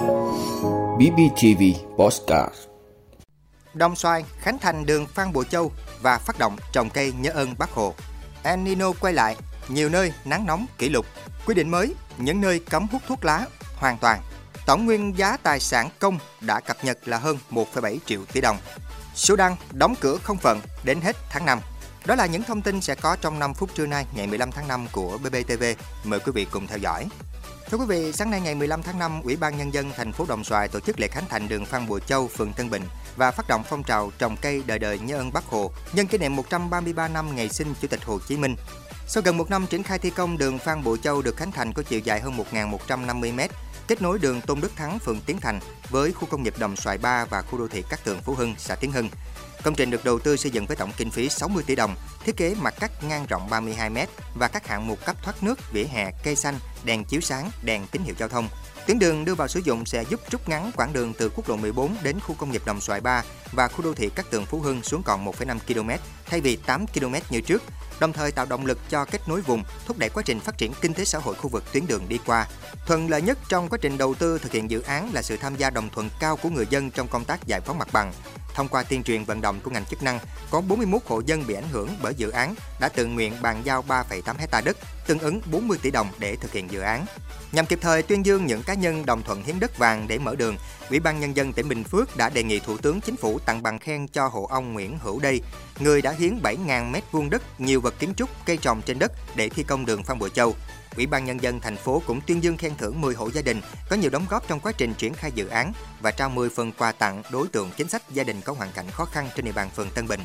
BBTV Postcard Đông xoài, khánh thành đường Phan Bội Châu và phát động trồng cây nhớ ơn Bác Hồ. El Nino quay lại, nhiều nơi nắng nóng kỷ lục. Quy định mới, những nơi cấm hút thuốc lá hoàn toàn. Tổng nguyên giá tài sản công đã cập nhật là hơn 1,7 triệu tỷ đồng. Sudan đóng cửa không phận đến hết tháng 5. Đó là những thông tin sẽ có trong 5 phút trưa nay ngày 15 tháng 5 của BBTV. Mời quý vị cùng theo dõi. Thưa quý vị, sáng nay ngày 15 tháng 5, Ủy ban Nhân dân thành phố Đồng Xoài tổ chức lễ khánh thành đường Phan Bội Châu, phường Tân Bình và phát động phong trào trồng cây đời đời nhớ ơn Bác Hồ nhân kỷ niệm 133 năm ngày sinh Chủ tịch Hồ Chí Minh. Sau gần một năm triển khai thi công, đường Phan Bội Châu được khánh thành có chiều dài hơn 1.150 m, kết nối đường Tôn Đức Thắng, phường Tiến Thành với khu công nghiệp Đồng Xoài 3 và khu đô thị Cát Tường Phú Hưng, xã Tiến Hưng. Công trình được đầu tư xây dựng với tổng kinh phí 60 tỷ đồng, thiết kế mặt cắt ngang rộng 32 m và các hạng mục cấp thoát nước, vỉa hè, cây xanh, đèn chiếu sáng, đèn tín hiệu giao thông. Tuyến đường đưa vào sử dụng sẽ giúp rút ngắn quãng đường từ quốc lộ 14 đến khu công nghiệp Đồng Xoài 3 và khu đô thị Cát Tường Phú Hưng xuống còn 1,5 km thay vì 8 km như trước, đồng thời tạo động lực cho kết nối vùng, thúc đẩy quá trình phát triển kinh tế xã hội khu vực tuyến đường đi qua. Thuận lợi nhất trong quá trình đầu tư thực hiện dự án là sự tham gia đồng thuận cao của người dân trong công tác giải phóng mặt bằng. Thông qua tuyên truyền vận động của ngành chức năng, có 41 hộ dân bị ảnh hưởng bởi dự án đã tự nguyện bàn giao 3,8 hecta đất, tương ứng 40 tỷ đồng để thực hiện dự án. Nhằm kịp thời tuyên dương những cá nhân đồng thuận hiến đất vàng để mở đường, Ủy ban nhân dân tỉnh Bình Phước đã đề nghị Thủ tướng Chính phủ tặng bằng khen cho hộ ông Nguyễn Hữu Đây, người đã hiến 7.000 m2 đất, nhiều vật kiến trúc, cây trồng trên đất để thi công đường Phan Bội Châu. Ủy ban nhân dân thành phố cũng tuyên dương khen thưởng 10 hộ gia đình có nhiều đóng góp trong quá trình triển khai dự án và trao 10 phần quà tặng đối tượng chính sách gia đình có hoàn cảnh khó khăn trên địa bàn phường Tân Bình.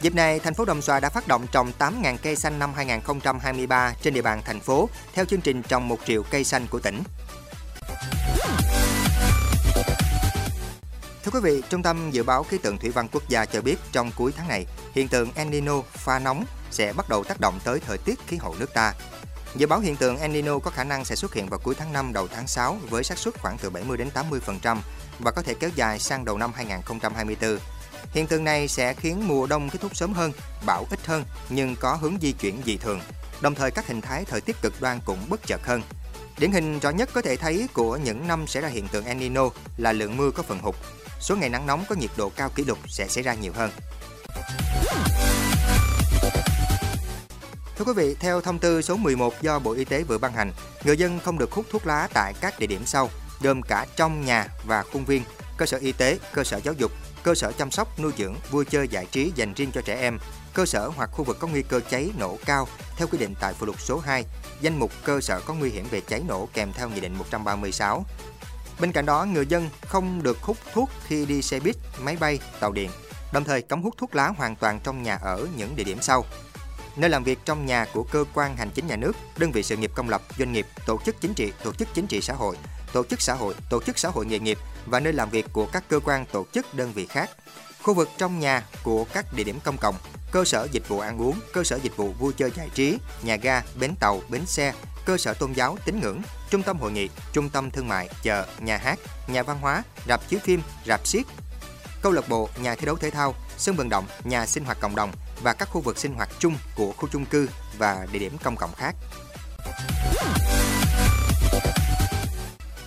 Dịp này, thành phố Đồng Xoài đã phát động trồng 8.000 cây xanh năm 2023 trên địa bàn thành phố theo chương trình trồng 1 triệu cây xanh của tỉnh. Thưa quý vị, Trung tâm Dự báo Khí tượng Thủy văn Quốc gia cho biết trong cuối tháng này, hiện tượng El Nino pha nóng sẽ bắt đầu tác động tới thời tiết khí hậu nước ta. Dự báo hiện tượng El Nino có khả năng sẽ xuất hiện vào cuối tháng 5 đầu tháng 6 với xác suất khoảng từ 70 đến 80% và có thể kéo dài sang đầu năm 2024. Hiện tượng này sẽ khiến mùa đông kết thúc sớm hơn, bão ít hơn nhưng có hướng di chuyển dị thường. Đồng thời các hình thái thời tiết cực đoan cũng bất chợt hơn. Điển hình rõ nhất có thể thấy của những năm xảy ra hiện tượng El Nino là lượng mưa có phần hụt. Số ngày nắng nóng có nhiệt độ cao kỷ lục sẽ xảy ra nhiều hơn. Thưa quý vị, theo thông tư số 11 do Bộ Y tế vừa ban hành, người dân không được hút thuốc lá tại các địa điểm sau, gồm cả trong nhà và khuôn viên, cơ sở y tế, cơ sở giáo dục, cơ sở chăm sóc, nuôi dưỡng, vui chơi giải trí dành riêng cho trẻ em, cơ sở hoặc khu vực có nguy cơ cháy nổ cao theo quy định tại phụ lục số 2, danh mục cơ sở có nguy hiểm về cháy nổ kèm theo Nghị định 136. Bên cạnh đó, người dân không được hút thuốc khi đi xe buýt, máy bay, tàu điện, đồng thời cấm hút thuốc lá hoàn toàn trong nhà ở những địa điểm sau. Nơi làm việc trong nhà của cơ quan hành chính nhà nước, đơn vị sự nghiệp công lập, doanh nghiệp, tổ chức chính trị, tổ chức chính trị xã hội, tổ chức xã hội, tổ chức xã hội nghề nghiệp và nơi làm việc của các cơ quan tổ chức đơn vị khác. Khu vực trong nhà của các địa điểm công cộng, cơ sở dịch vụ ăn uống, cơ sở dịch vụ vui chơi giải trí, nhà ga, bến tàu, bến xe, cơ sở tôn giáo, tín ngưỡng, trung tâm hội nghị, trung tâm thương mại, chợ, nhà hát, nhà văn hóa, rạp chiếu phim, rạp xiếc, câu lạc bộ, nhà thi đấu thể thao, sân vận động, nhà sinh hoạt cộng đồng và các khu vực sinh hoạt chung của khu chung cư và địa điểm công cộng khác.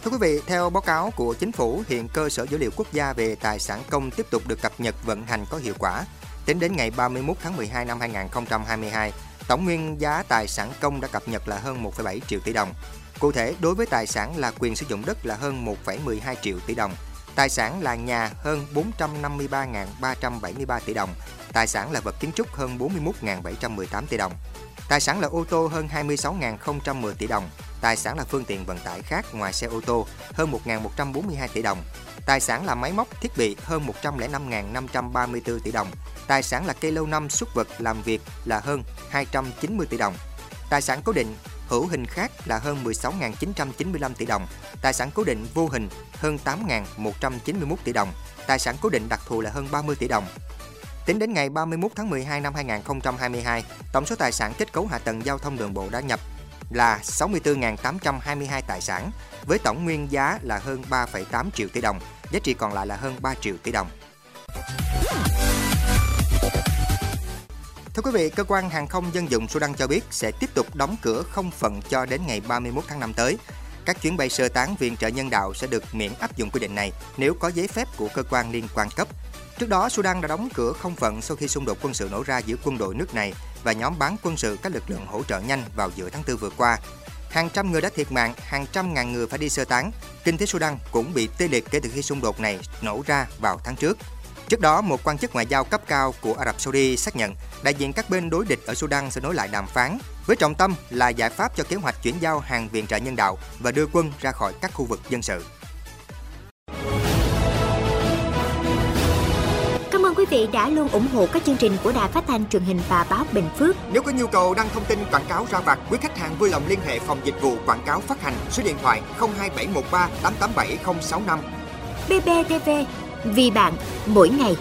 Thưa quý vị, theo báo cáo của chính phủ, hiện cơ sở dữ liệu quốc gia về tài sản công tiếp tục được cập nhật vận hành có hiệu quả. Tính đến ngày 31 tháng 12 năm 2022, tổng nguyên giá tài sản công đã cập nhật là hơn 1,7 triệu tỷ đồng. Cụ thể, đối với tài sản là quyền sử dụng đất là hơn 1,12 triệu tỷ đồng, tài sản là nhà hơn 453.373 tỷ đồng, tài sản là vật kiến trúc hơn 41.718 tỷ đồng, tài sản là ô tô hơn 26.010 tỷ đồng, tài sản là phương tiện vận tải khác ngoài xe ô tô hơn 1.142 tỷ đồng, tài sản là máy móc thiết bị hơn 105.534 tỷ đồng, tài sản là cây lâu năm súc vật làm việc là hơn 290 tỷ đồng, tài sản cố định hữu hình khác là hơn 16.995 tỷ đồng, tài sản cố định vô hình hơn 8.191 tỷ đồng, tài sản cố định đặc thù là hơn 30 tỷ đồng. Tính đến ngày 31 tháng 12 năm 2022, tổng số tài sản kết cấu hạ tầng giao thông đường bộ đã nhập là 64.822 tài sản, với tổng nguyên giá là hơn 3,8 triệu tỷ đồng, giá trị còn lại là hơn 3 triệu tỷ đồng. Thưa quý vị, cơ quan hàng không dân dụng Sudan cho biết sẽ tiếp tục đóng cửa không phận cho đến ngày 31 tháng 5 tới. Các chuyến bay sơ tán viện trợ nhân đạo sẽ được miễn áp dụng quy định này nếu có giấy phép của cơ quan liên quan cấp. Trước đó, Sudan đã đóng cửa không phận sau khi xung đột quân sự nổ ra giữa quân đội nước này và nhóm bán quân sự các lực lượng hỗ trợ nhanh vào giữa tháng 4 vừa qua. Hàng trăm người đã thiệt mạng, hàng trăm ngàn người phải đi sơ tán. Kinh tế Sudan cũng bị tê liệt kể từ khi xung đột này nổ ra vào tháng trước. Trước đó, một quan chức ngoại giao cấp cao của Ả Rập Saudi xác nhận đại diện các bên đối địch ở Sudan sẽ nối lại đàm phán với trọng tâm là giải pháp cho kế hoạch chuyển giao hàng viện trợ nhân đạo và đưa quân ra khỏi các khu vực dân sự. Cảm ơn quý vị đã luôn ủng hộ các chương trình của Đài Phát thanh truyền hình và báo Bình Phước. Nếu có nhu cầu đăng thông tin quảng cáo ra vặt, quý khách hàng vui lòng liên hệ phòng dịch vụ quảng cáo phát hành số điện thoại 02713 887065. BBTV, vì bạn, mỗi ngày.